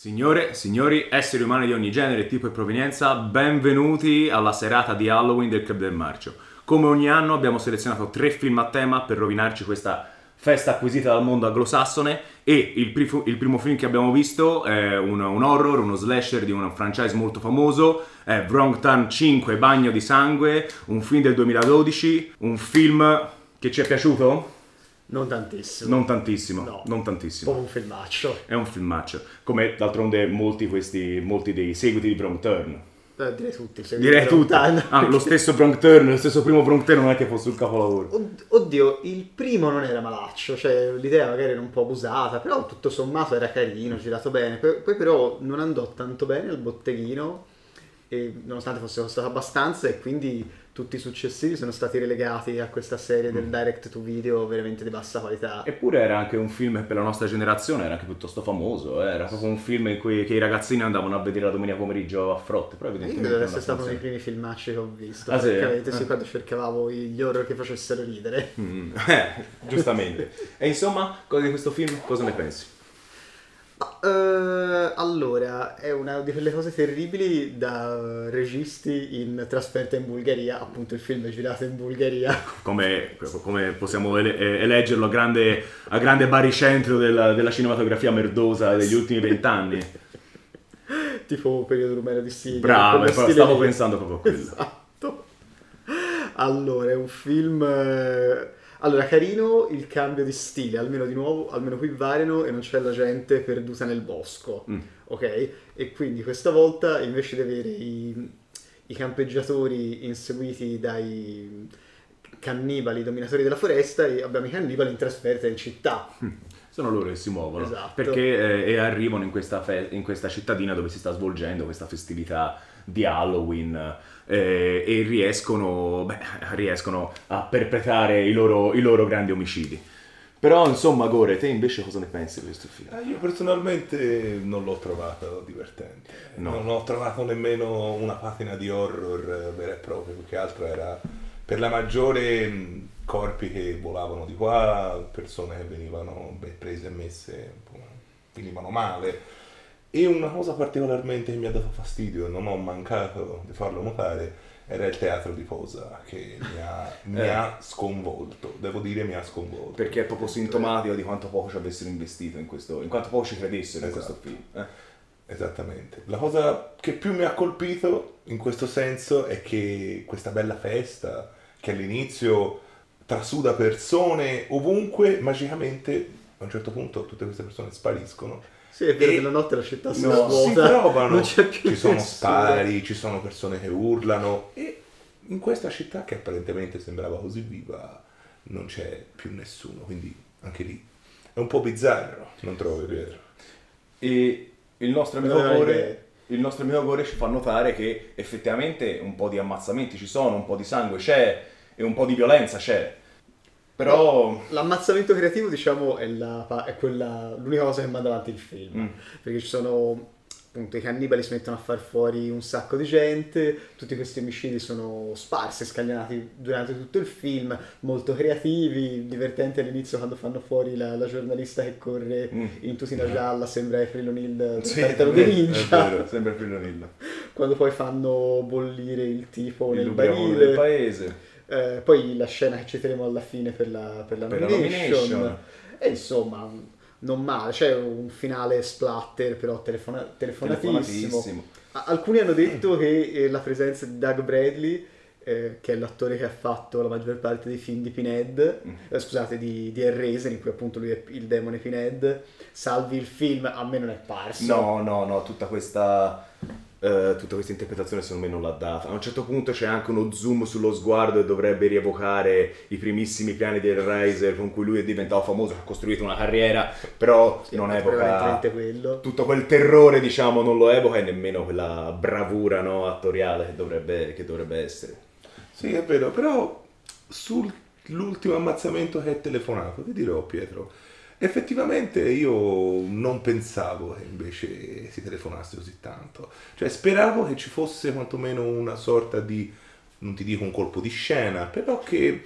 Signore, signori, esseri umani di ogni genere, tipo e provenienza, benvenuti alla serata di Halloween del Club del Marcio. Come ogni anno abbiamo selezionato tre film a tema per rovinarci questa festa acquisita dal mondo anglosassone e il, pri- il primo film che abbiamo visto è un, un, horror, uno slasher di un franchise molto famoso, è Wrong Turn 5, Bagno di Sangue, un film del 2012, un film che ci è piaciuto? Non tantissimo. Non tantissimo, No. non tantissimo. Po' un filmaccio. È un filmaccio, come d'altronde molti, questi, molti dei seguiti di Wrong Turn. Eh, direi tutti. Direi lontano, Ah, lo stesso Wrong Turn, lo stesso primo Wrong Turn non è che fosse un capolavoro. Od- Oddio, il primo non era malaccio, cioè l'idea magari era un po' abusata, però tutto sommato era carino, girato bene. Poi, poi però non andò tanto bene al botteghino, e, nonostante fosse costato abbastanza, e quindi tutti i successivi sono stati relegati a questa serie Mm. del direct to video veramente di bassa qualità. Eppure era anche un film per la nostra generazione, era anche piuttosto famoso, eh. era proprio un film in cui che i ragazzini andavano a vedere la domenica pomeriggio a frotte, però Io evidentemente credo non essere stato uno dei primi filmacci che ho visto, Ah, sì? francamente, sì, Eh. quando cercavamo gli horror che facessero ridere. Mm, eh, giustamente. E insomma, cosa di questo film? Cosa ne pensi? Eh, allora, è una di quelle cose terribili da registi in trasferta in Bulgaria, appunto il film è girato in Bulgaria. Come, come possiamo ele- eh, eleggerlo a grande, a grande baricentro della, della cinematografia merdosa degli ultimi vent'anni? tipo periodo rumeno di Siria. Bravo, quello stavo lì. pensando proprio a quello. Esatto. Allora, è un film... eh, Allora, carino il cambio di stile, almeno di nuovo, almeno qui variano e non c'è la gente perduta nel bosco, Mm. ok? E quindi questa volta invece di avere i, i campeggiatori inseguiti dai cannibali dominatori della foresta, abbiamo i cannibali in trasferta in città. Sono loro che si muovono Esatto. perché eh, e arrivano in questa, fe- in questa cittadina dove si sta svolgendo questa festività di Halloween eh, e riescono, beh, riescono a perpetrare i loro, i loro grandi omicidi. Però insomma, Gore, te invece cosa ne pensi di questo film? Eh, io personalmente non l'ho trovato divertente. No. Non ho trovato nemmeno una patina di horror vera e propria, più che altro era per la maggiore mh, corpi che volavano di qua, persone che venivano prese e messe, finivano male. E una cosa particolarmente che mi ha dato fastidio non ho mancato di farlo notare era il teatro di posa che mi ha, mi Eh. ha sconvolto, devo dire mi ha sconvolto. Perché è proprio sintomatico di quanto poco ci avessero investito in questo, in quanto poco ci credessero in Esatto. questo film. eh. Esattamente. La cosa che più mi ha colpito in questo senso è che questa bella festa, che all'inizio trasuda persone ovunque, magicamente a un certo punto tutte queste persone spariscono. Sì, è vero E- che la notte la città si No, si svuota, trovano, non c'è più ci sono nessuno. spari, ci sono persone che urlano e in questa città che apparentemente sembrava così viva non c'è più nessuno, quindi anche lì è un po' bizzarro, non trovi Pietro? E il nostro amico Gore, il nostro amico Gore ci fa notare che effettivamente un po' di ammazzamenti ci sono, un po' di sangue c'è e un po' di violenza c'è. Però L'ammazzamento creativo, diciamo, è, la, è quella, l'unica cosa che manda avanti il film. Mm. Perché ci sono, appunto, i cannibali si mettono a far fuori un sacco di gente, tutti questi omicidi sono sparsi, scagliati durante tutto il film, molto creativi, divertenti all'inizio quando fanno fuori la, la giornalista che corre Mm. in tutina gialla, sembra April O'Neil del Sì, vero, Ninja. è vero, sembra Prilonilla. Quando poi fanno bollire il tipo Il nel barile. del paese. Eh, poi la scena che citeremo alla fine per la, per la Per la nomination. nomination. E insomma, non male. C'è un finale splatter, però telefona- telefonatissimo. Telefonatissimo. Alcuni hanno detto che eh, la presenza di Doug Bradley, eh, che è l'attore che ha fatto la maggior parte dei film di Pinhead, Mm. eh, scusate, di, di Hellraiser, in cui appunto lui è il demone Pinhead, salvi il film, a me non è parso. No, no, no, tutta questa, eh, tutta questa interpretazione secondo me non l'ha data. A un certo punto c'è anche uno zoom sullo sguardo e dovrebbe rievocare i primissimi piani di Hellraiser con cui lui è diventato famoso, ha costruito una carriera, però Sì, non evoca tutto quel terrore, diciamo, non lo evoca e nemmeno quella bravura no, attoriale che dovrebbe, che dovrebbe essere. Sì, è vero, però sull'ultimo ammazzamento che è telefonato, ti dirò Pietro, effettivamente io non pensavo che invece si telefonasse così tanto. Cioè speravo che ci fosse quantomeno una sorta di, non ti dico un colpo di scena, però che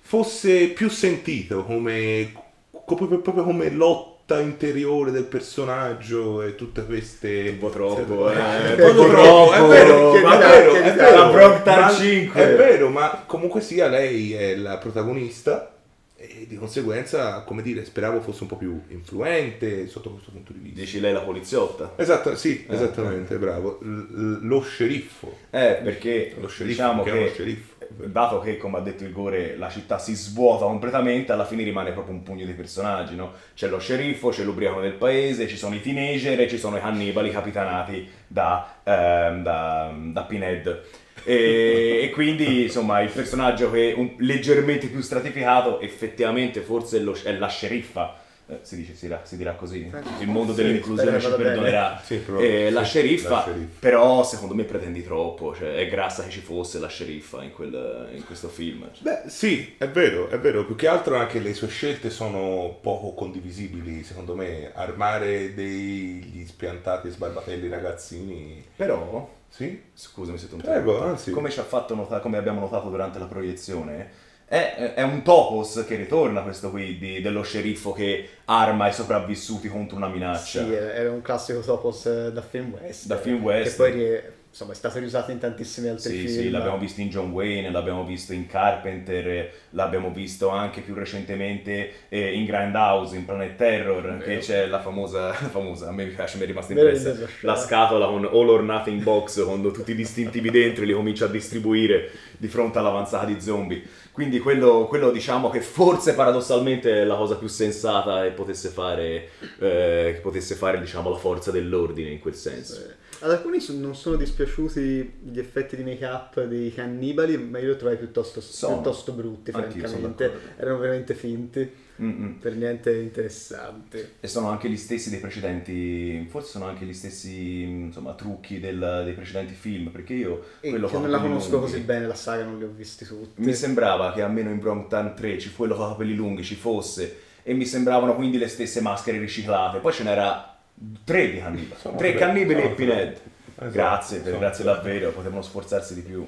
fosse più sentito come, proprio come lotta interiore del personaggio e tutte queste... Un po' troppo, eh. Un Un po' po' troppo, è vero, Che ma è vero, è vero. Ma- 5. È vero, ma comunque sia lei è la protagonista e di conseguenza, come dire, speravo fosse un po' più influente sotto questo punto di vista. Dici lei la poliziotta? Esatto, sì, Eh, esattamente, bravo. L- lo sceriffo. Eh, perché Lo sceriffo, diciamo che che sceriffo. dato che come ha detto il Gore la città si svuota completamente alla fine rimane proprio un pugno di personaggi no? c'è lo sceriffo, c'è l'ubriaco del paese ci sono i teenager e ci sono i cannibali capitanati da, ehm, da, da Pinhead e, e quindi insomma il personaggio che è leggermente più stratificato effettivamente forse è, lo- è la sceriffa Eh, si, dice, si, dirà, si dirà così il mondo Sì, dell'inclusione ci perdonerà Sì, però- Eh, la sì, sceriffa la sceriffa. però secondo me pretendi troppo, cioè è grassa che ci fosse la sceriffa in, quel- in questo film. Beh, sì, è vero, è vero. Più che altro anche le sue scelte sono poco condivisibili, secondo me. Armare degli spiantati e sbarbatelli ragazzini. Però, Sì? scusami se tu Prego, anzi. come ci ha fatto notare, come abbiamo notato durante la proiezione, è, è un topos che ritorna questo qui di- dello sceriffo che arma i sopravvissuti contro una minaccia. Sì, era un classico topos eh, da film west. Da film west. Che poi insomma, è stato riusato in tantissimi altri Sì, film. sì, l'abbiamo visto in John Wayne, l'abbiamo visto in Carpenter, l'abbiamo visto anche più recentemente eh, in Grindhouse, in Planet Terror, che c'è la famosa, la famosa, a me piace, mi è rimasta Vero, impressa, la scatola con All or Nothing Box, con tutti i distintivi dentro e li comincia a distribuire di fronte all'avanzata di zombie. Quindi quello, quello, diciamo che forse paradossalmente è la cosa più sensata e potesse fare, eh, che potesse fare diciamo, la forza dell'ordine in quel senso. Eh, Ad alcuni non sono dispiaciuti gli effetti di make-up dei cannibali, ma io li trovai piuttosto, Sono. piuttosto brutti, Anch'io francamente. Erano veramente finti, Mm-mm. per niente interessanti. E sono anche gli stessi dei precedenti, forse sono anche gli stessi insomma, trucchi del- dei precedenti film, perché io E quello che non la conosco lunghi- così bene, la saga non li ho visti tutti. Mi sembrava che almeno in Browntown 3 ci quello con i capelli lunghi ci fosse e mi sembravano quindi le stesse maschere riciclate. Poi ce n'era tre di cannibali, Sono tre cannibali e Pinhead. tre. Esatto, grazie, per- grazie davvero, potevano sforzarsi di più.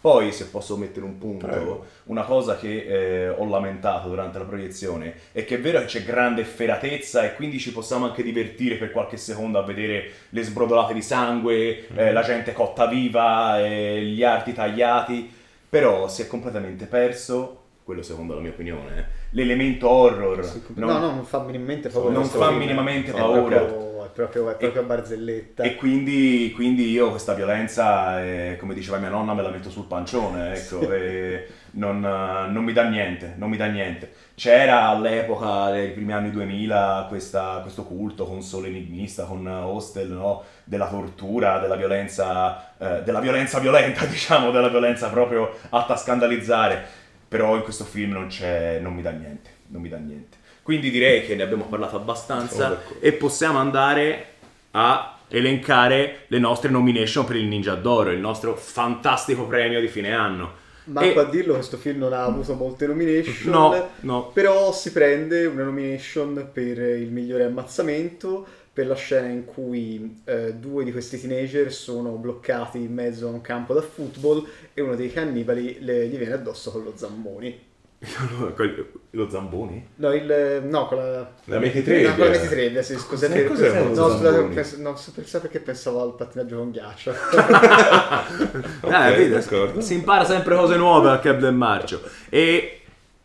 Poi, se posso mettere un punto, Prego. una cosa che eh, ho lamentato durante la proiezione è che è vero che c'è grande efferatezza e quindi ci possiamo anche divertire per qualche secondo a vedere le sbrodolate di sangue, Mm. eh, la gente cotta viva, eh, gli arti tagliati, però si è completamente perso, quello secondo la mia opinione, eh, l'elemento horror. No, no, non fa minimamente paura. Non fa minimamente È paura. proprio- È proprio, è proprio a barzelletta. E quindi, quindi io questa violenza, eh, come diceva mia nonna, me la metto sul pancione, ecco, e non, non mi dà niente, non mi dà niente. C'era all'epoca, nei primi anni 2000, questa- questo culto con Sole Enigmista, con Hostel, no? della tortura, della violenza, eh, della violenza violenta, diciamo, della violenza proprio atta a scandalizzare. Però in questo film non c'è, non mi dà niente, non mi dà niente. Quindi direi che ne abbiamo parlato abbastanza e possiamo andare a elencare le nostre nomination per il Ninja d'Oro, il nostro fantastico premio di fine anno. Manco E- a dirlo, questo film non ha avuto molte nomination. No, no. Però si prende una nomination per il migliore ammazzamento, per la scena in cui eh, due di questi teenager sono bloccati in mezzo a un campo da football e uno dei cannibali le- gli viene addosso con lo zammoni. Lo Zamboni? No, il, no con la... La metitrebbia. No, con la metitrebbia, sì, scusa. Cos'è- per- cos'è no, scusate, no, pensavo perché pensavo al pattinaggio con ghiaccio. Ok, eh, vedi, si impara sempre cose nuove al Club del Marcio. E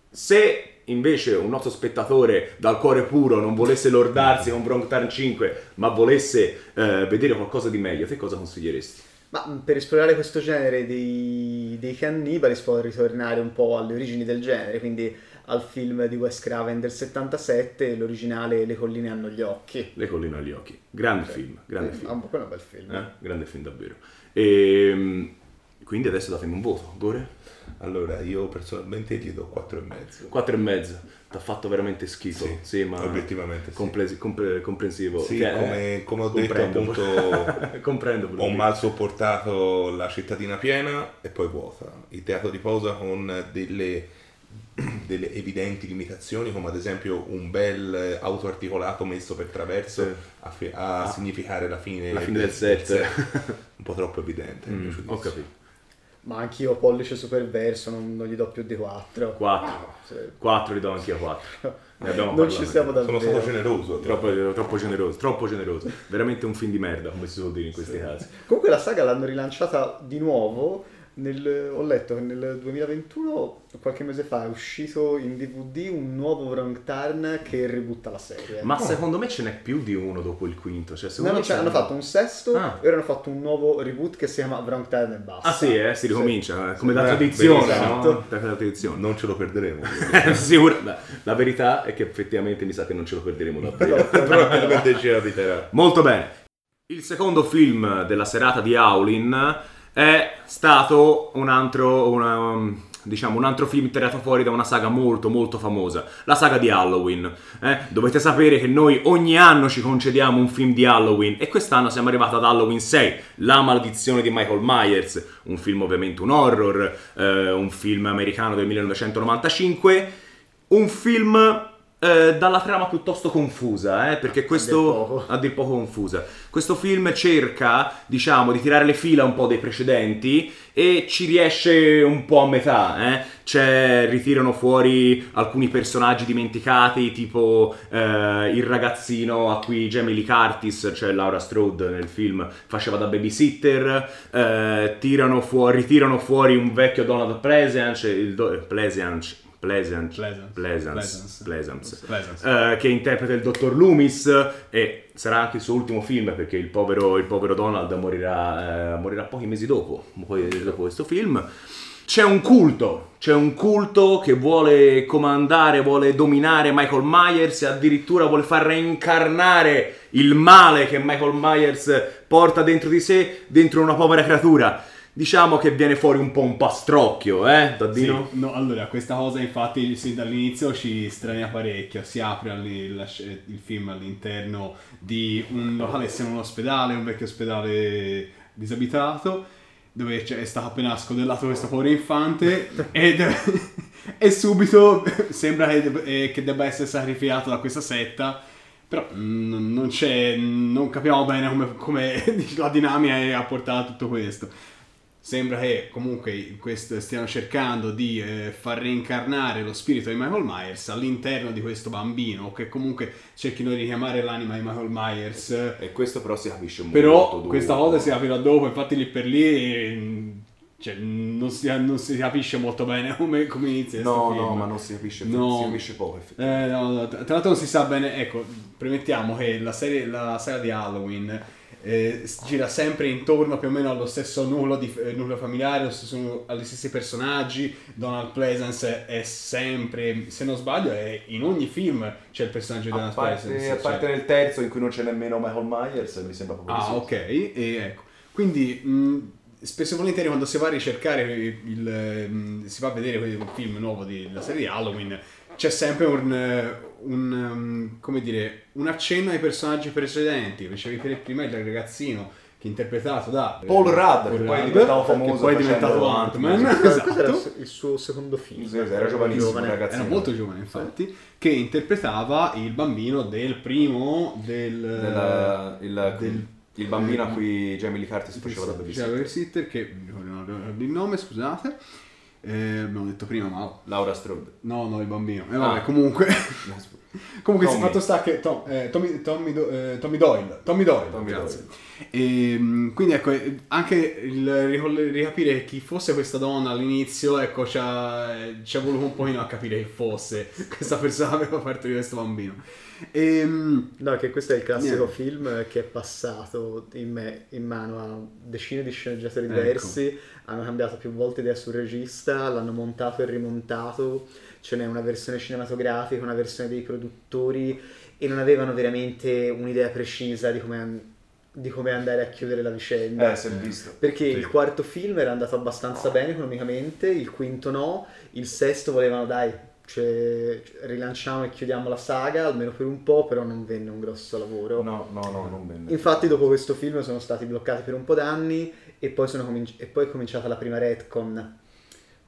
se invece un nostro spettatore dal cuore puro non volesse lordarsi con Bronktown 5, ma volesse eh, vedere qualcosa di meglio, te cosa consiglieresti? Ma mh, per esplorare questo genere dei, dei cannibali si può ritornare un po' alle origini del genere, quindi al film di Wes Craven del 77, l'originale Le colline hanno gli occhi. Le colline agli occhi. Grande film, grande Eh, film. ah, un po' un bel film. Eh? Grande film davvero. E, quindi adesso datemi un voto, Gore? Allora, io personalmente gli do 4 e mezzo. 4 e mezzo. Ti ha fatto veramente schifo. Sì, Sì, ma obiettivamente sì. compresi- compre- comprensivo. Sì, Che- come, come ho detto appunto, comprendo. ho mal sopportato la cittadina piena e poi vuota. Il teatro di posa con delle, delle evidenti limitazioni, come ad esempio un bel autoarticolato messo per traverso Sì. a, fi- a Ah. significare la fine, La fine del set. Un po' troppo evidente. Mm, ho capito. Ma anch'io pollice super verso, non, non gli do più di 4. 4. 4 li do anch'io 4. Ne abbiamo non parlato. ci siamo Sono davvero. stato generoso. Troppo, troppo generoso, troppo generoso. Veramente un film di merda, come si suol dire in questi casi. Comunque la saga l'hanno rilanciata di nuovo. Nel- ho letto che nel 2021, qualche mese fa, è uscito in DVD un nuovo Wrong Turn che rebutta la serie. Ma secondo me ce n'è più di uno dopo il quinto. Cioè, No, secondo no, me cioè, c'è- hanno fatto un sesto Ah. e ora hanno fatto un nuovo reboot che si chiama Wrong Turn e basta. Ah sì, eh, si ricomincia, eh, come da Eh, tradizione, esatto. no? Da tradizione. Non ce lo perderemo. Sicuro- beh, la verità è che effettivamente mi sa che non ce lo perderemo davvero. Però per perderci la vita. Molto bene. Il secondo film della serata di Howlin è stato un altro, una, um, diciamo, un altro film tirato fuori da una saga molto molto famosa, la saga di Halloween. eh. Dovete sapere che noi ogni anno ci concediamo un film di Halloween e quest'anno siamo arrivati ad Halloween 6, La maledizione di Michael Myers, un film ovviamente un horror, eh, un film americano del 1995, un film eh, dalla trama piuttosto confusa, eh, perché questo a dir poco confusa. Questo film cerca, diciamo, di tirare le fila un po' dei precedenti e ci riesce un po' a metà, eh. C'è, ritirano fuori alcuni personaggi dimenticati, tipo eh, il ragazzino a cui Jamie Lee Curtis, cioè Laura Strode nel film, faceva da babysitter, eh, tirano fuori, ritirano fuori un vecchio Donald Pleasance, il do- Pleasance, Pleasance, Pleasance. Pleasance, Pleasance, Pleasance. eh, che interpreta il dottor Loomis e sarà anche il suo ultimo film perché il povero, il povero Donald morirà, eh, morirà pochi mesi dopo, poi dopo questo film. C'è un culto, c'è un culto che vuole comandare, vuole dominare Michael Myers e addirittura vuole far reincarnare il male che Michael Myers porta dentro di sé, dentro una povera creatura. Diciamo che viene fuori un po' un pastrocchio, eh, Sì, Daddino? no, allora, questa cosa infatti sin dall'inizio ci strania parecchio. Si apre sc- il film all'interno di un locale, sia un ospedale, un vecchio ospedale disabitato, dove è stato appena scodellato questo povero infante ed, e subito sembra che, eh, che debba essere sacrificato da questa setta. Però mm, non c'è, non capiamo bene come, come la dinamica ha portato a tutto questo. Sembra che comunque questo stiano cercando di eh, far reincarnare lo spirito di Michael Myers all'interno di questo bambino, che comunque cerchino di richiamare l'anima di Michael Myers. E questo però si capisce molto Però dopo. questa volta si capirà dopo, infatti lì per lì eh, cioè, non, si, non si capisce molto bene come, come inizia No, film. no, ma non si capisce, No. si capisce poco. Eh, no, no, tra tra l'altro non si sa bene, ecco, premettiamo che la serie, la saga di Halloween eh, gira sempre intorno più o meno allo stesso nucleo, di, eh, nucleo familiare, stesso- agli stessi personaggi. Donald Pleasance è sempre, se non sbaglio, è in ogni film c'è il personaggio di Donald parte, Pleasance. a cioè- parte nel terzo in cui non c'è nemmeno Michael Myers, mi sembra proprio Ah, ok, e ecco. Quindi mh, spesso e volentieri quando si va a ricercare il, il, si va a vedere un film nuovo di- della serie di Halloween, c'è sempre un, eh, un, um, come dire, un accenno ai personaggi precedenti. Dicevi per prima il ragazzino che è interpretato da Paul Rudd, che poi è diventato famoso poi è diventato Ant-Man. Ant-Man. Questo era esatto. il suo secondo film. Sì, sì, era giovanissimo, Giovane. ragazzino. Era molto giovane, infatti, che interpretava il bambino del primo del, Della- il, del- il bambino a cui Jamie Lee Curtis faceva da babysitter che non ricordo il nome, scusate. Eh, abbiamo detto prima, ma Laura Strode. no, no, il bambino. E vabbè, Ah. comunque. comunque, il Tommy. fatto sta che Tom- eh, Tommy, Tommy Do- eh, Tommy Doyle. Tommy Doyle. Tommy grazie. E, quindi ecco, eh, anche il ricapire chi fosse questa donna all'inizio, ecco, ci ha, ci ha voluto un pochino a capire chi fosse questa persona che aveva parto di questo bambino. Ehm, No, che questo è il classico Niente. film che è passato in, me- in mano a decine di sceneggiatori Ecco. Hanno cambiato più volte idea sul regista, l'hanno montato e rimontato, ce n'è una versione cinematografica, una versione dei produttori e non avevano veramente un'idea precisa di come, di come andare a chiudere la vicenda. Eh, si è visto. Perché Sì. il quarto film era andato abbastanza bene economicamente, il quinto no, il sesto volevano dai, cioè, rilanciamo e chiudiamo la saga almeno per un po', però non venne un grosso lavoro. No, no, no, non bene. Infatti dopo questo film sono stati bloccati per un po' d'anni e poi, sono cominci- e poi è cominciata la prima retcon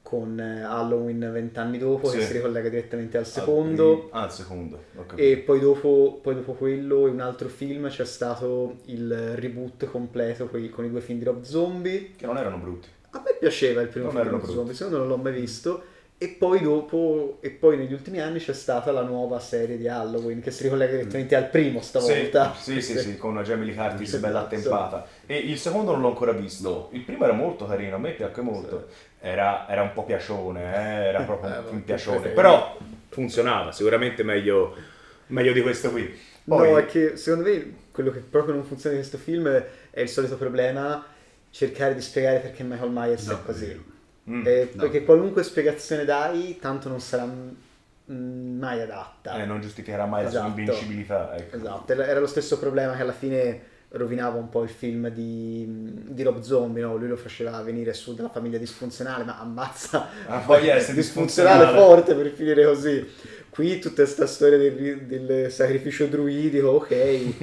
con eh, Halloween vent'anni dopo che Sì. si ricollega direttamente al secondo. Ah, il secondo. capito. E poi dopo, poi dopo quello, in un altro film, c'è stato il reboot completo con i due film di Rob Zombie. Che non erano brutti. A me piaceva il primo Non film dello brutti. zombie, secondo me non l'ho mai visto. E poi dopo, e poi negli ultimi anni c'è stata la nuova serie di Halloween che si ricollega direttamente al primo stavolta. Sì, sì, sì, con una Jamie Lee Curtis Sì, bella sì. attempata. E il secondo non l'ho ancora visto. Il primo era molto carino, a me piacque molto. Era, era un po' piacione, eh, era proprio Eh, un piacione. Però Funzionava, sicuramente meglio, meglio di questo qui. Poi- No, è che secondo me quello che proprio non funziona di questo film è il solito problema cercare di spiegare perché Michael Myers è così. Mm, Eh, no. Perché qualunque spiegazione dai, tanto non sarà mm, mai adatta. eh, non giustificherà mai la sua Esatto. invincibilità. Ecco. Esatto, era era lo stesso problema che alla fine rovinava un po' il film di, di Rob Zombie, no? Lui lo faceva venire su dalla famiglia disfunzionale, ma ammazza Ah, poi essere disfunzionale disfunzionale. forte per finire così. Qui tutta questa storia del, del sacrificio druidico, ok.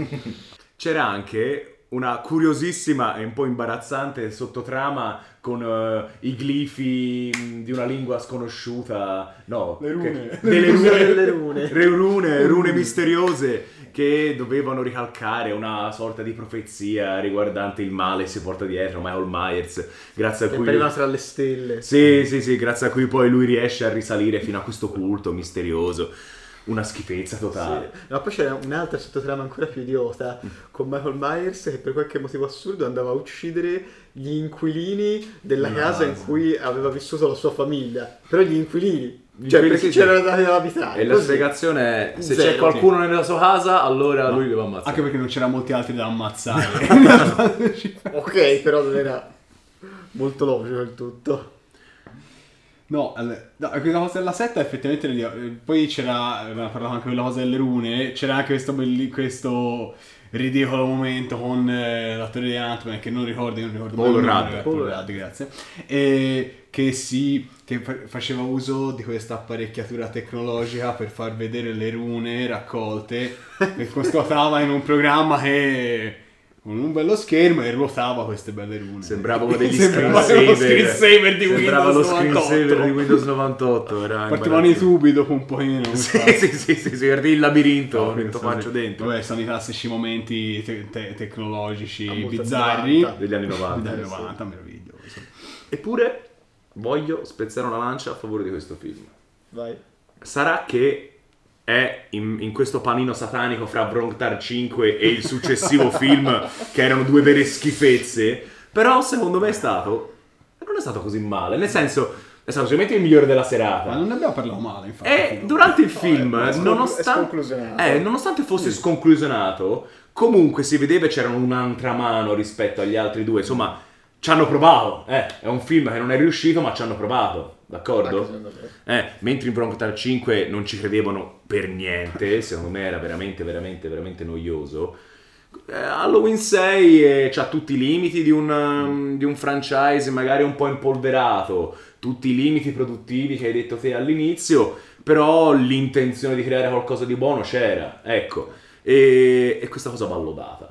C'era anche una curiosissima e un po' imbarazzante sottotrama con eh, i glifi mh, di una lingua sconosciuta. No, Le rune. che- delle rune, Le rune. Re- rune, rune misteriose che dovevano ricalcare una sorta di profezia riguardante il male che si porta dietro Michael Myers, grazie a Che cui appariva tra le stelle. Sì, sì, sì, grazie a cui poi lui riesce a risalire fino a questo culto misterioso. Una schifezza totale. Sì. No, poi c'era un'altra sottotrama ancora più idiota con Michael Myers che per qualche motivo assurdo andava a uccidere gli inquilini della No, casa in sì. cui aveva vissuto la sua famiglia. Però gli inquilini, Gli cioè perché sì, sì. c'erano da abitare. E la così. spiegazione è: se Zero, c'è qualcuno nella sua casa, allora lui deve ammazzare. Anche perché non c'era molti altri da ammazzare. Ok, però non era molto logico il tutto. No, no, questa cosa della setta effettivamente poi c'era, abbiamo parlato anche della cosa delle rune, c'era anche questo, belli- questo ridicolo momento con eh, l'attore di Ant-Man che non ricordo, non ricordo Paul Rudd. Paul Rudd. Grazie, e che si che fa- faceva uso di questa apparecchiatura tecnologica per far vedere le rune raccolte e constatava in un programma che con un bello schermo e ruotava queste belle rune. Sembrava uno degli Sembrava screensaver. screensaver di Sembrava Windows lo screensaver 98. di Windows 98. Era Partivano i tubi dopo un po' meno. Sì, sì, sì, sì, sì, guardi il labirinto, dentro sono- faccio dentro. Vabbè, sono i classici momenti te- te- tecnologici molto bizzarri 90. Degli anni 90. Degli anni sì. 90, meraviglioso. Eppure voglio spezzare una lancia a favore di questo film. Vai. Sarà che è in, in questo panino satanico fra Brontar 5 e il successivo film, che erano due vere schifezze, però secondo me è stato... non è stato così male, nel senso, è stato sicuramente il migliore della serata. Ma non ne abbiamo parlato male, infatti. E durante il film, è scon- è nonostante, sconclusionato. eh, nonostante fosse sconclusionato, comunque si vedeva c'era un'altra mano rispetto agli altri due. Insomma, ci hanno provato. Eh, è un film che non è riuscito, ma ci hanno provato. D'accordo? Eh, mentre in Broncotar 5 non ci credevano per niente, secondo me era veramente, veramente, veramente noioso. Eh, Halloween 6 eh, ha tutti i limiti di un, um, di un franchise magari un po' impolverato, tutti i limiti produttivi che hai detto te all'inizio, però l'intenzione di creare qualcosa di buono c'era, ecco, e, e questa cosa va lodata,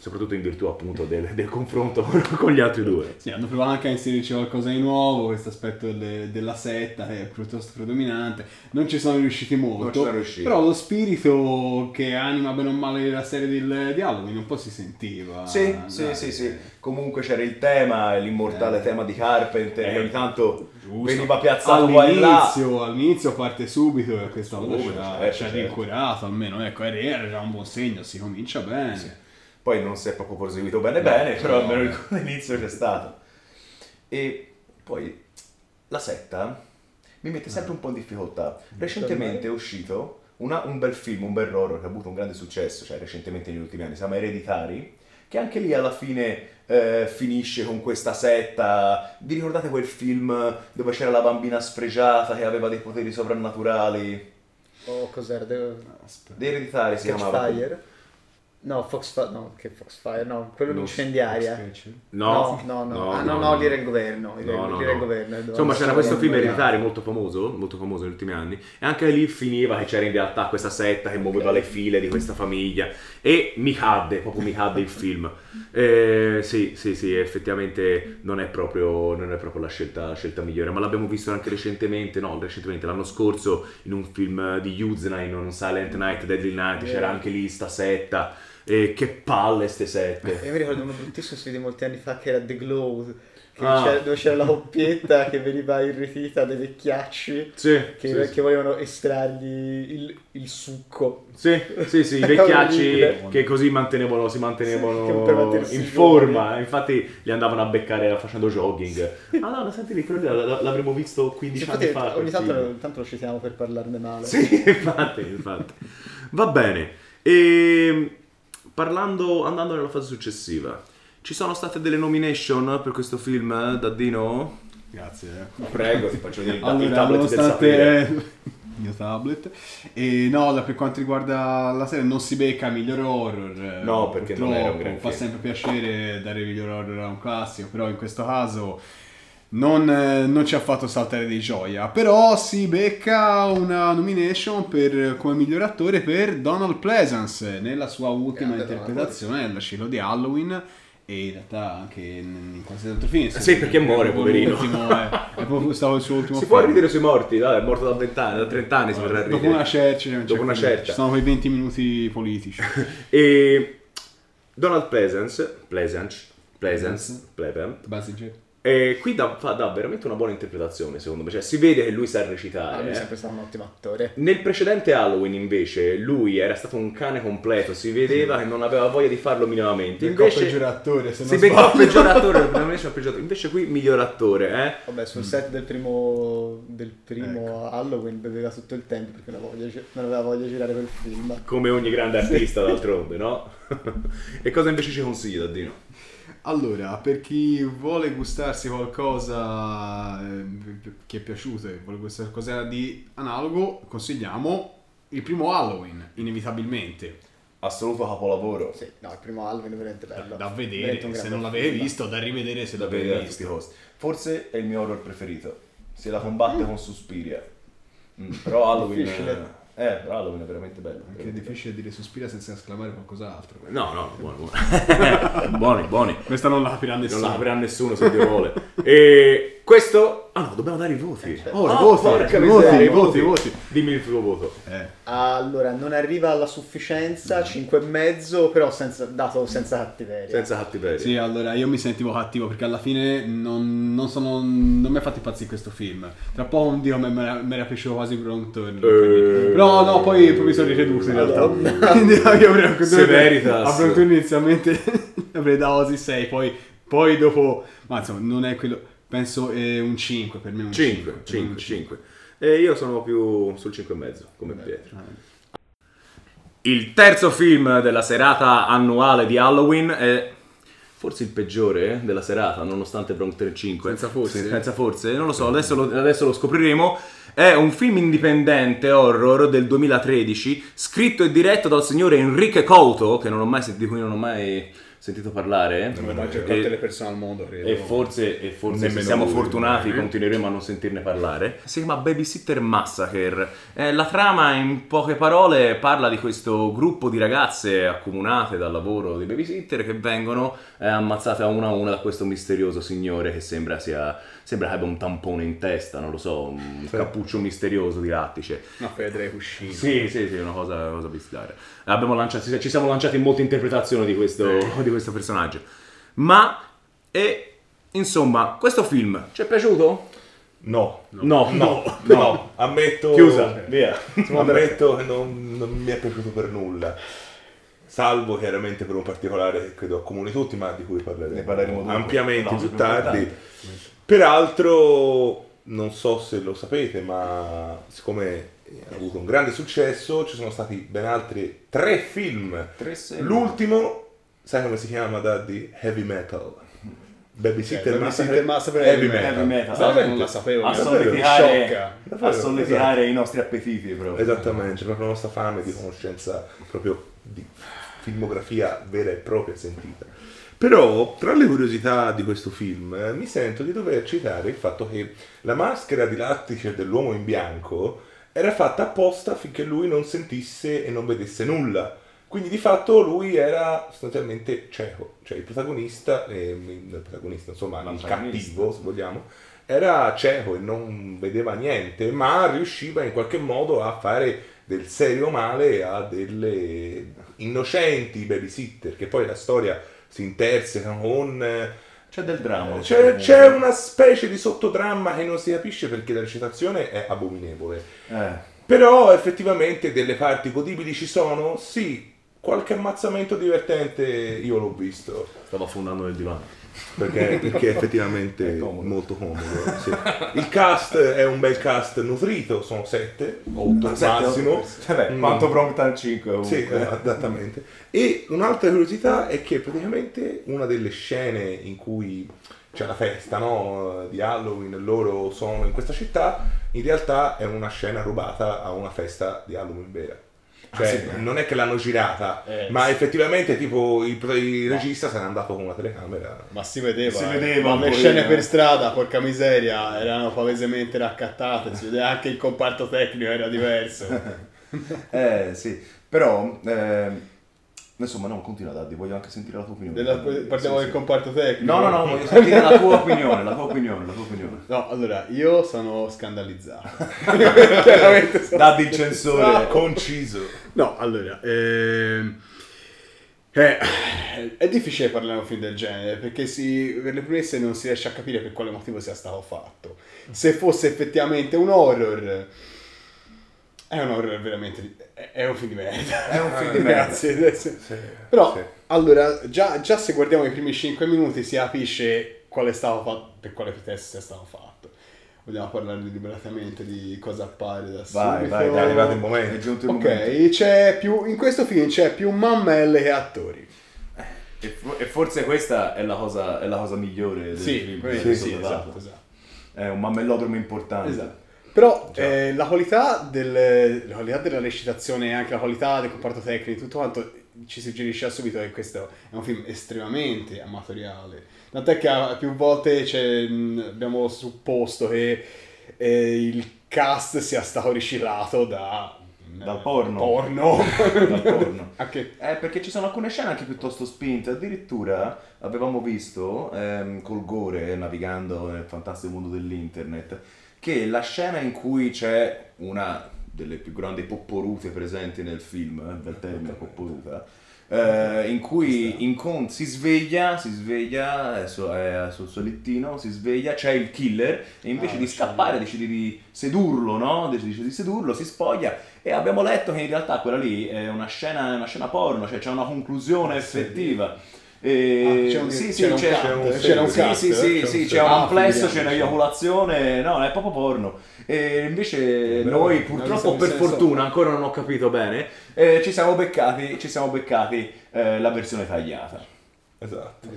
soprattutto in virtù appunto del, del confronto con gli altri due. Sì, hanno provato anche a inserirci qualcosa di nuovo, questo aspetto delle- della setta che è piuttosto predominante. Non ci sono riusciti molto. Non ci sono riusciti. Però lo spirito che anima bene o male la serie del, di Halloween un po' si sentiva. Sì, Dai, sì, sì, sì. eh. Comunque c'era il tema, l'immortale Eh. tema di Carpenter, Eh, che ogni tanto Giusto. veniva piazzato qua e là. all'inizio, all'inizio parte subito e questa volta ci Subito, ha, certo, ci ha certo. rincuorato almeno. Ecco, era, era già un buon segno, si comincia bene. Poi non si è proprio proseguito bene No, bene, però no. almeno all'inizio c'è stato. E poi la setta mi mette sempre un po' in difficoltà. Recentemente è uscito una- un bel film, un bel horror che ha avuto un grande successo, cioè recentemente negli ultimi anni, si chiama Ereditari, che anche lì alla fine eh, finisce con questa setta. Vi ricordate quel film dove c'era la bambina sfregiata che aveva dei poteri sovrannaturali? Oh, cos'era? Aspetta. The Ereditari si Catch chiamava. Fire? No, Foxfire, no, che Foxfire, no, quello Non incendiaria. No, no, no, ah, no, no, lì era il governo, lì era- No, no, lì era il no. governo. Insomma, c'era questo film ereditario molto famoso, molto famoso negli ultimi anni, e anche lì finiva che c'era in realtà questa setta che muoveva le file di questa famiglia, e mi cadde, proprio mi cadde il film. Eh, sì, sì, sì, effettivamente non è proprio, non è proprio la, scelta, la scelta migliore, ma l'abbiamo visto anche recentemente, no, recentemente, l'anno scorso, in un film di Uznine, in un Silent Night, Deadly Night, c'era anche lì sta setta, e che palle ste sette. Io mi ricordo uno bruttissimo si vede molti anni fa che era The Glow, Ah. c'era- dove c'era la coppietta che veniva irretita dai vecchiacci Sì, che, sì, che sì. volevano estrargli il, il succo. Sì, sì, sì, i vecchiacci che così mantenevano, si Sì, mantenevano in forma, infatti li andavano a beccare facendo jogging. Ah no, senti lì, quello l- l'avremmo visto 15 Infatti, anni fa. ogni tanto, ogni tanto lo citiamo per parlarne male. Sì, infatti, infatti. Va bene. E parlando, andando nella fase successiva, ci sono state delle nomination per questo film, Daddino? Grazie. Prego, ti faccio vedere il, Allora, il tablet del nonostante sapere. il mio tablet. E no, da- per quanto riguarda la serie non si becca miglior horror. eh, No, perché non era un gran Fa film. sempre piacere dare miglior horror a un classico, però in questo caso non, eh, non ci ha fatto saltare di gioia. Però si becca una nomination per, come miglior attore per Donald Pleasance nella sua ultima Grande interpretazione del cielo di Halloween. E in realtà anche in, in qualsiasi altro film. Sì, perché muore, poverino. Eh, è proprio stato il suo ultimo Si può film. ridere sui morti, dai, è morto da 20 anni, da 30 anni si potrà ridere. Dopo una cioè, Dopo una certa. Ci sono quei 20 minuti politici. E Donald Pleasance, Pleasance, Pleasance, Pleasant, Basinger. E qui dà, fa- dà veramente una buona interpretazione secondo me, cioè si vede che lui sa Ah, recitare. lui è eh. sempre stato un ottimo attore. Nel precedente Halloween invece lui era stato un cane completo, si vedeva che non aveva voglia di farlo minimamente. Invece attore, se si beccò peggior attore, peggior invece qui miglior attore, eh. Vabbè, sul set del primo, del primo Halloween beveva tutto il tempo perché non aveva voglia, non aveva voglia di girare quel film. Come ogni grande artista d'altronde, no? e cosa invece ci consigli, Daddino? Allora, per chi vuole gustarsi qualcosa eh, che è piaciuto e vuole gustarsi qualcosa di analogo, consigliamo il primo Halloween, inevitabilmente. Assoluto capolavoro. Sì, no, il primo Halloween è veramente bello. Da Veramente vedere, se non l'avevi film. visto, da rivedere se Da vedere a l'avevi tutti i visto. costi. Forse è il mio horror preferito. Se la combatte con Suspiria. Mm, però Halloween... Difficile. Eh, però Halloween è veramente bello. Perché è difficile dire sospira senza esclamare qualcos'altro. No, no, buoni, buoni. buoni, buoni. Questa non la capirà Non nessuno. la aprirà nessuno se Dio vuole. E questo... Ah no, dobbiamo dare i voti. Oh, i Ah, voti, porca i miseria, voti, i voti, i voti. Dimmi il tuo voto. Eh. Allora, non arriva alla sufficienza, 5,5, però senza, dato senza cattiveria. Senza cattiveria. Sì, allora io mi sentivo cattivo perché alla fine non, non sono. non mi ha fatto impazzire questo film. Tra poco un dio mi era, mi era piaciuto quasi Wrong Turn. Eh. Però no, poi, poi mi sono riceduto in realtà. Quindi io avrei Severitas. A inizialmente avrei dato quasi 6, poi, poi dopo. Ma insomma, non è quello. Penso è un 5 per me. è Un 5, 5, 5. E io sono più sul 5,5 come Pietro. Il terzo film della serata annuale di Halloween è forse il peggiore della serata, nonostante Bronx 35. Senza forse? Senza forse, non lo so, adesso lo, adesso lo scopriremo. È un film indipendente horror del 2013, scritto e diretto dal signore Enrique Couto, che non ho mai sentito, di cui non ho mai sentito parlare. Non ho mai E- giocato le persone al mondo, credo. e forse, e forse se siamo lui, fortunati continueremo a non sentirne parlare. Si chiama Babysitter Massacre. Eh, la trama, in poche parole, parla di questo gruppo di ragazze accomunate dal lavoro di babysitter che vengono eh, ammazzate a una a una da questo misterioso signore che sembra sia. Sembra che abbia un tampone in testa, non lo so, un cappuccio misterioso di lattice. Una federe cuscino. Sì, sì, sì, una cosa, una cosa. Abbiamo lanciato, ci siamo lanciati in molte interpretazioni di questo, di questo personaggio. Ma, e, insomma, questo film ci è piaciuto? No, No, no, no, ammetto... Chiusa, via. Ammetto che non, non mi è piaciuto per nulla. Salvo chiaramente per un particolare che credo accomuni tutti, ma di cui parleremo, Ne parleremo ampiamente No, più più tardi. Peraltro, non so se lo sapete, ma siccome ha avuto un grande successo, ci sono stati ben altri tre film. Tre. L'ultimo, sai come si chiama, Daddy? Heavy Metal. Babysitter Cioè, Massacre. Babysitter Massacre Heavy Heavy Metal. Heavy Metal. Veramente? non la sapevo. A solleticare, a solleticare i nostri appetiti proprio. Esattamente, proprio la nostra fame di conoscenza proprio di filmografia vera e propria sentita. Però, tra le curiosità di questo film, eh, mi sento di dover citare il fatto che la maschera di lattice dell'uomo in bianco era fatta apposta affinché lui non sentisse e non vedesse nulla. Quindi di fatto lui era sostanzialmente cieco, cioè il protagonista, eh, il protagonista insomma il cattivo se vogliamo, era cieco e non vedeva niente, ma riusciva in qualche modo a fare del serio male a delle innocenti babysitter, che poi la storia si interseca con eh, C'è del dramma. C'è, c'è una specie di sottodramma che non si capisce perché la recitazione è abominevole. Eh. Però effettivamente delle parti godibili ci sono? Sì, qualche ammazzamento divertente io l'ho visto. Stavo affondando nel divano. Perché, perché effettivamente È comodo. molto comodo. sì. Il cast è un bel cast nutrito, sono 7, 8 massimo. Vabbè, Mm. quanto Brompton 5 Sì, eh, esattamente. E un'altra curiosità è che praticamente una delle scene in cui c'è la festa no, di Halloween, loro sono in questa città, in realtà è una scena rubata a una festa di Halloween vera. Cioè, sì? non è che l'hanno girata, Eh, ma sì. effettivamente tipo il, il regista se n'è andato con una telecamera. Ma si vedeva, Si eh. vedeva le scene per eh. strada, porca miseria, erano palesemente raccattate, si vedeva anche il comparto tecnico era diverso. Eh, sì. Però, ehm, insomma, no, continua Daddy, voglio anche sentire la tua opinione. Della- parliamo Sì, del sì. comparto tecnico. No, no, no, voglio sentire la tua opinione, la tua opinione, la tua opinione. No, allora, io sono scandalizzato. Chiaramente sono Daddy il censore. Conciso. No, allora, ehm, eh, è difficile parlare di un film del genere perché si, per le premesse non si riesce a capire per quale motivo sia stato fatto. Se fosse effettivamente un horror, è un horror veramente. È, è un film di merda. È un film di merda. Grazie. adesso- Però, sì. allora, già, già se guardiamo i primi 5 minuti si capisce quale è fatto, per quale pretesto sia stato fatto. Vogliamo parlare liberatamente di cosa appare da Vai, subito? vai, È dai, arrivato il momento. È giunto il momento. Ok, c'è più, in questo film c'è più mammelle che attori. E, fo- e forse questa è la cosa, è la cosa migliore del film. sì, che sì, è stato esatto, esatto. È un mammellodromo importante. Esatto. Però eh, la, qualità del- la qualità della recitazione e anche la qualità del comparto tecnico, tutto quanto ci suggerisce subito che questo è un film estremamente amatoriale. Tant'è che ah, più volte abbiamo supposto che eh, il cast sia stato riciclato da, Dal porno. porno. Dal porno. Anche- Eh, perché ci sono alcune scene anche piuttosto spinte. Addirittura avevamo visto ehm, col gore, navigando nel fantastico mondo dell'internet, che la scena in cui c'è una delle più grandi popporute presenti nel film, eh, bel termine popporuta, eh, in cui incon- si sveglia, si sveglia è su- è sul suo lettino, si sveglia, c'è il killer e invece Ah, di c'è scappare decide di sedurlo, no? Decide di sedurlo, si spoglia e abbiamo letto che in realtà quella lì è una scena, una scena porno, cioè c'è una conclusione effettiva. E... Ah, c'è un- sì, sì, c'era un cut, c'è c'era un sì, cut, sì, sì, c'è sì, un c'è un Ah, amplesso, figuriamoci. c'è un'eiaculazione, no, è proprio porno. E invece Però- noi no, purtroppo per fortuna ancora non ho capito bene, eh, ci siamo beccati, ci siamo beccati eh, la versione tagliata. Esatto.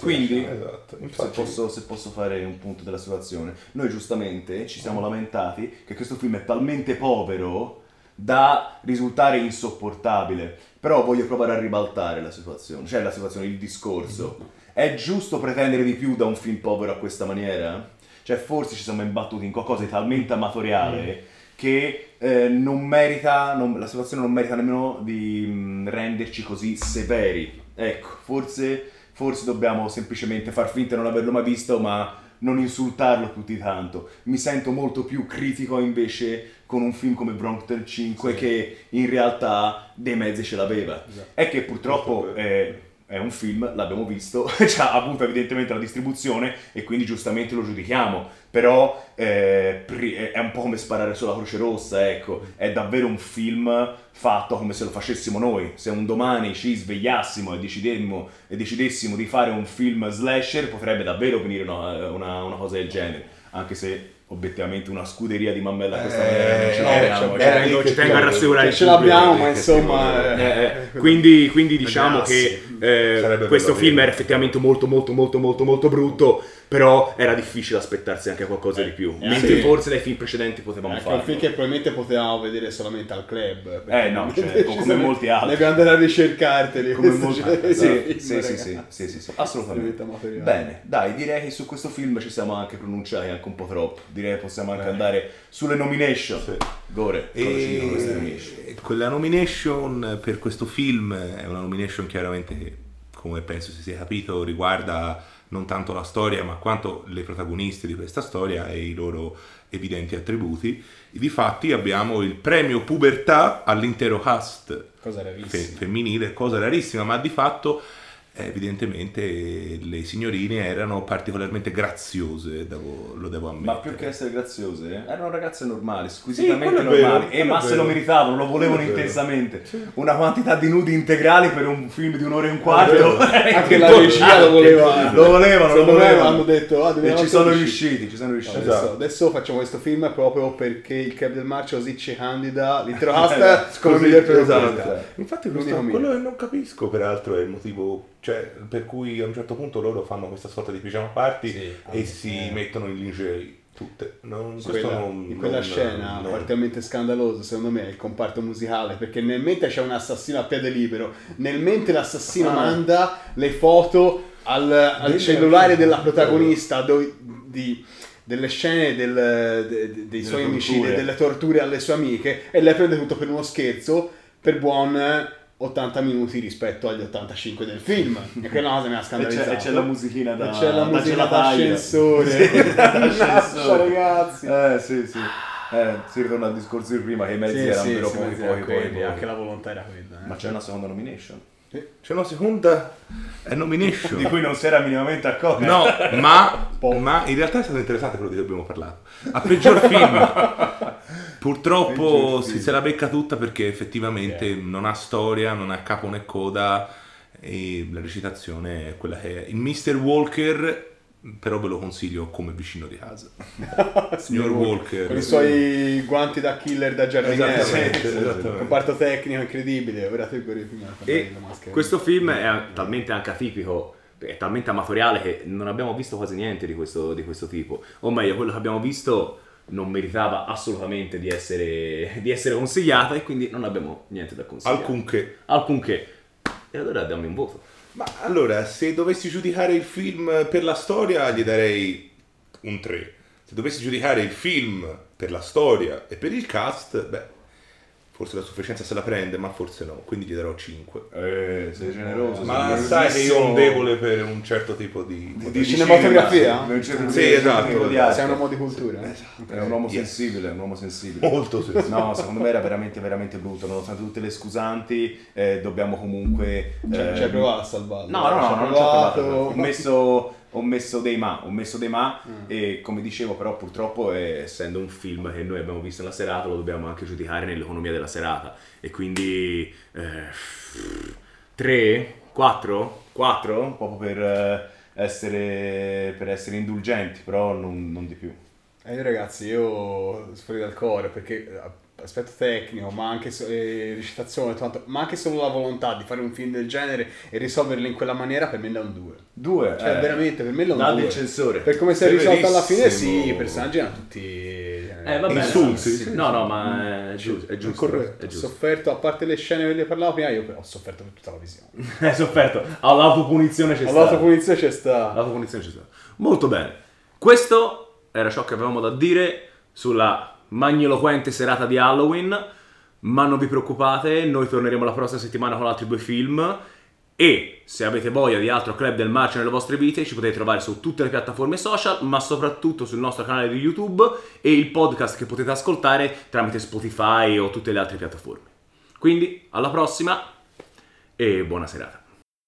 Quindi, esatto. Se Infatti, posso, se posso fare un punto della situazione, noi giustamente ci siamo lamentati che questo film è talmente povero da risultare insopportabile. Però voglio provare a ribaltare la situazione, cioè la situazione, il discorso. È giusto pretendere di più da un film povero a questa maniera? Cioè forse ci siamo imbattuti in qualcosa di talmente amatoriale che eh, non merita, non- la situazione non merita nemmeno di mh, renderci così severi. Ecco, forse, forse dobbiamo semplicemente far finta di non averlo mai visto, ma non insultarlo più di tanto. Mi sento molto più critico invece con un film come Brompton 5 che in realtà dei mezzi ce l'aveva. È che purtroppo è, è un film, l'abbiamo visto, ci ha avuto evidentemente la distribuzione e quindi giustamente lo giudichiamo. Però eh, è un po' come sparare sulla Croce Rossa, ecco. È davvero un film fatto come se lo facessimo noi. Se un domani ci svegliassimo e e decidessimo di fare un film slasher, potrebbe davvero venire una, una- una cosa del genere. Anche se obiettivamente una scuderia di mammella questa Eh, ce l'abbiamo. cioè, cioè, era tengo, lì ci che tengo a rassicurare ce l'abbiamo, ma insomma, eh, eh, quindi, quindi diciamo che eh, questo film era effettivamente molto molto molto molto molto brutto però era difficile aspettarsi anche qualcosa di più Eh, mentre sì. forse dai film precedenti potevamo Ecco, un farlo film che probabilmente potevamo vedere solamente al club. Eh, no, cioè, Ci come molti altri. Devi andare a ricercarteli. Come molti genere di sì, sì, sì, sì, sì, sì, sì, assolutamente. Bene, dai, direi che su questo film ci siamo anche pronunciati anche un po' troppo. Direi che possiamo anche andare sulle nomination. Sì. Gore? E quella nomination per questo film è una nomination chiaramente che, come penso si sia capito, riguarda non tanto la storia, ma quanto le protagoniste di questa storia e i loro evidenti attributi. Difatti abbiamo il premio pubertà all'intero cast Cosa fe- femminile, cosa rarissima, ma di fatto evidentemente le signorine erano particolarmente graziose, devo- lo devo ammettere. Ma più che essere graziose, erano ragazze normali, squisitamente quello è vero, normali. E ma se lo meritavano, lo volevano intensamente. Una quantità di nudi integrali per un film di un'ora e un quarto. Anche la regia lo voleva. Lo volevano, lo volevano. hanno detto, ah, E ci sono riusciti. riusciti, ci sono riusciti. Adesso, Esatto. adesso facciamo questo film proprio perché il Club del Marcio così ci candida l'intero cast come miglior esatto. Infatti questo, quello che non capisco peraltro è il motivo cioè, per cui a un certo punto loro fanno questa sorta di pigiama party Sì, e ah, si eh. mettono in lingerie tutte. Non, quella, non- in quella non- scena non- particolarmente scandaloso secondo me è il comparto musicale perché nel mentre c'è un assassino a piede libero nel mentre l'assassino Ah. manda le foto al, al cellulare della protagonista dove- di- delle scene del- de- de- dei suoi omicidi delle torture alle sue amiche e lei prende tutto per uno scherzo per buon 80 minuti rispetto agli 85 del film e quella cosa mi ha E c'è, scandalizzato e c'è la musichina da E c'è la da musica gelataia. d'ascensore Sì, d'ascensore. ragazzi Eh sì sì. Eh, si ritorna al discorso di prima che i mezzi Sì, erano sì, vero sì, pochi, pochi, pochi, quelli, pochi. anche la volontà era quella. eh. Ma c'è una seconda nomination. C'è una seconda è nomination. Di cui non si era minimamente accorto. No, ma, ma in realtà è stato interessante quello di cui abbiamo parlato. A peggior film, purtroppo si se la becca tutta perché effettivamente non ha storia, non ha capo né coda e la recitazione è quella che è. Il Mr. Walker, però ve lo consiglio come vicino di casa. Signor Walker. Con i suoi guanti da killer da giardiniere. Esattamente, Sì, sì, sì. esattamente. Comparto tecnico incredibile. Ora te E questo film è talmente anche atipico, è talmente amatoriale che non abbiamo visto quasi niente di questo, di questo tipo. O meglio, quello che abbiamo visto non meritava assolutamente di essere, di essere consigliato e quindi non abbiamo niente da consigliare. Alcunché. Alcunché. E allora diamo un voto. Ma allora, se dovessi giudicare il film per la storia, gli darei un 3. Se dovessi giudicare il film per la storia e per il cast, beh, forse la sufficienza se la prende, ma forse no, quindi gli darò 5. Eh, sei generoso. Ma sei sai che io sono debole per un certo tipo di... di cinematografia? cinema, sì, un certo Sì, tipo di- esatto. di Sei arte. Sei un uomo di cultura. È un uomo Yes. sensibile, un uomo sensibile. Molto sensibile. No, secondo me era veramente, veramente brutto. Nonostante tutte le scusanti, eh, dobbiamo comunque. Cioè, eh, ci hai provato a salvarlo. No, no, no, non ci ho provato. Ho messo, ho messo dei ma, ho messo dei ma Mm. e come dicevo però purtroppo è... essendo un film che noi abbiamo visto nella serata, lo dobbiamo anche giudicare nell'economia della serata. E quindi 3, 4, 4 proprio per eh, essere, per essere indulgenti, però non, non di più. E io ragazzi, io fuori dal cuore perché eh, aspetto tecnico, ma anche eh, recitazione, tanto- ma anche solo la volontà di fare un film del genere e risolverlo in quella maniera per me è un 2. Due, Cioè, eh, veramente, per me è un dà 2. l'encensore. Per come si è risolto alla fine, sì, i personaggi erano tutti... Eh, vabbè, Insulti. sì, No, no, ma è giusto. È giusto. corretto. È Ho giusto. sofferto, a parte le scene che ne parlavo prima, io ho sofferto per tutta la visione. Hai sofferto. All'autopunizione c'è stata. All'autopunizione c'è sta. L'autopunizione c'è stata. Molto bene. Questo era ciò che avevamo da dire sulla magniloquente serata di Halloween. Ma non vi preoccupate, noi torneremo la prossima settimana con altri due film. E se avete voglia di altro club del marcio nelle vostre vite, ci potete trovare su tutte le piattaforme social, ma soprattutto sul nostro canale di YouTube e il podcast che potete ascoltare tramite Spotify o tutte le altre piattaforme. Quindi, alla prossima e buona serata.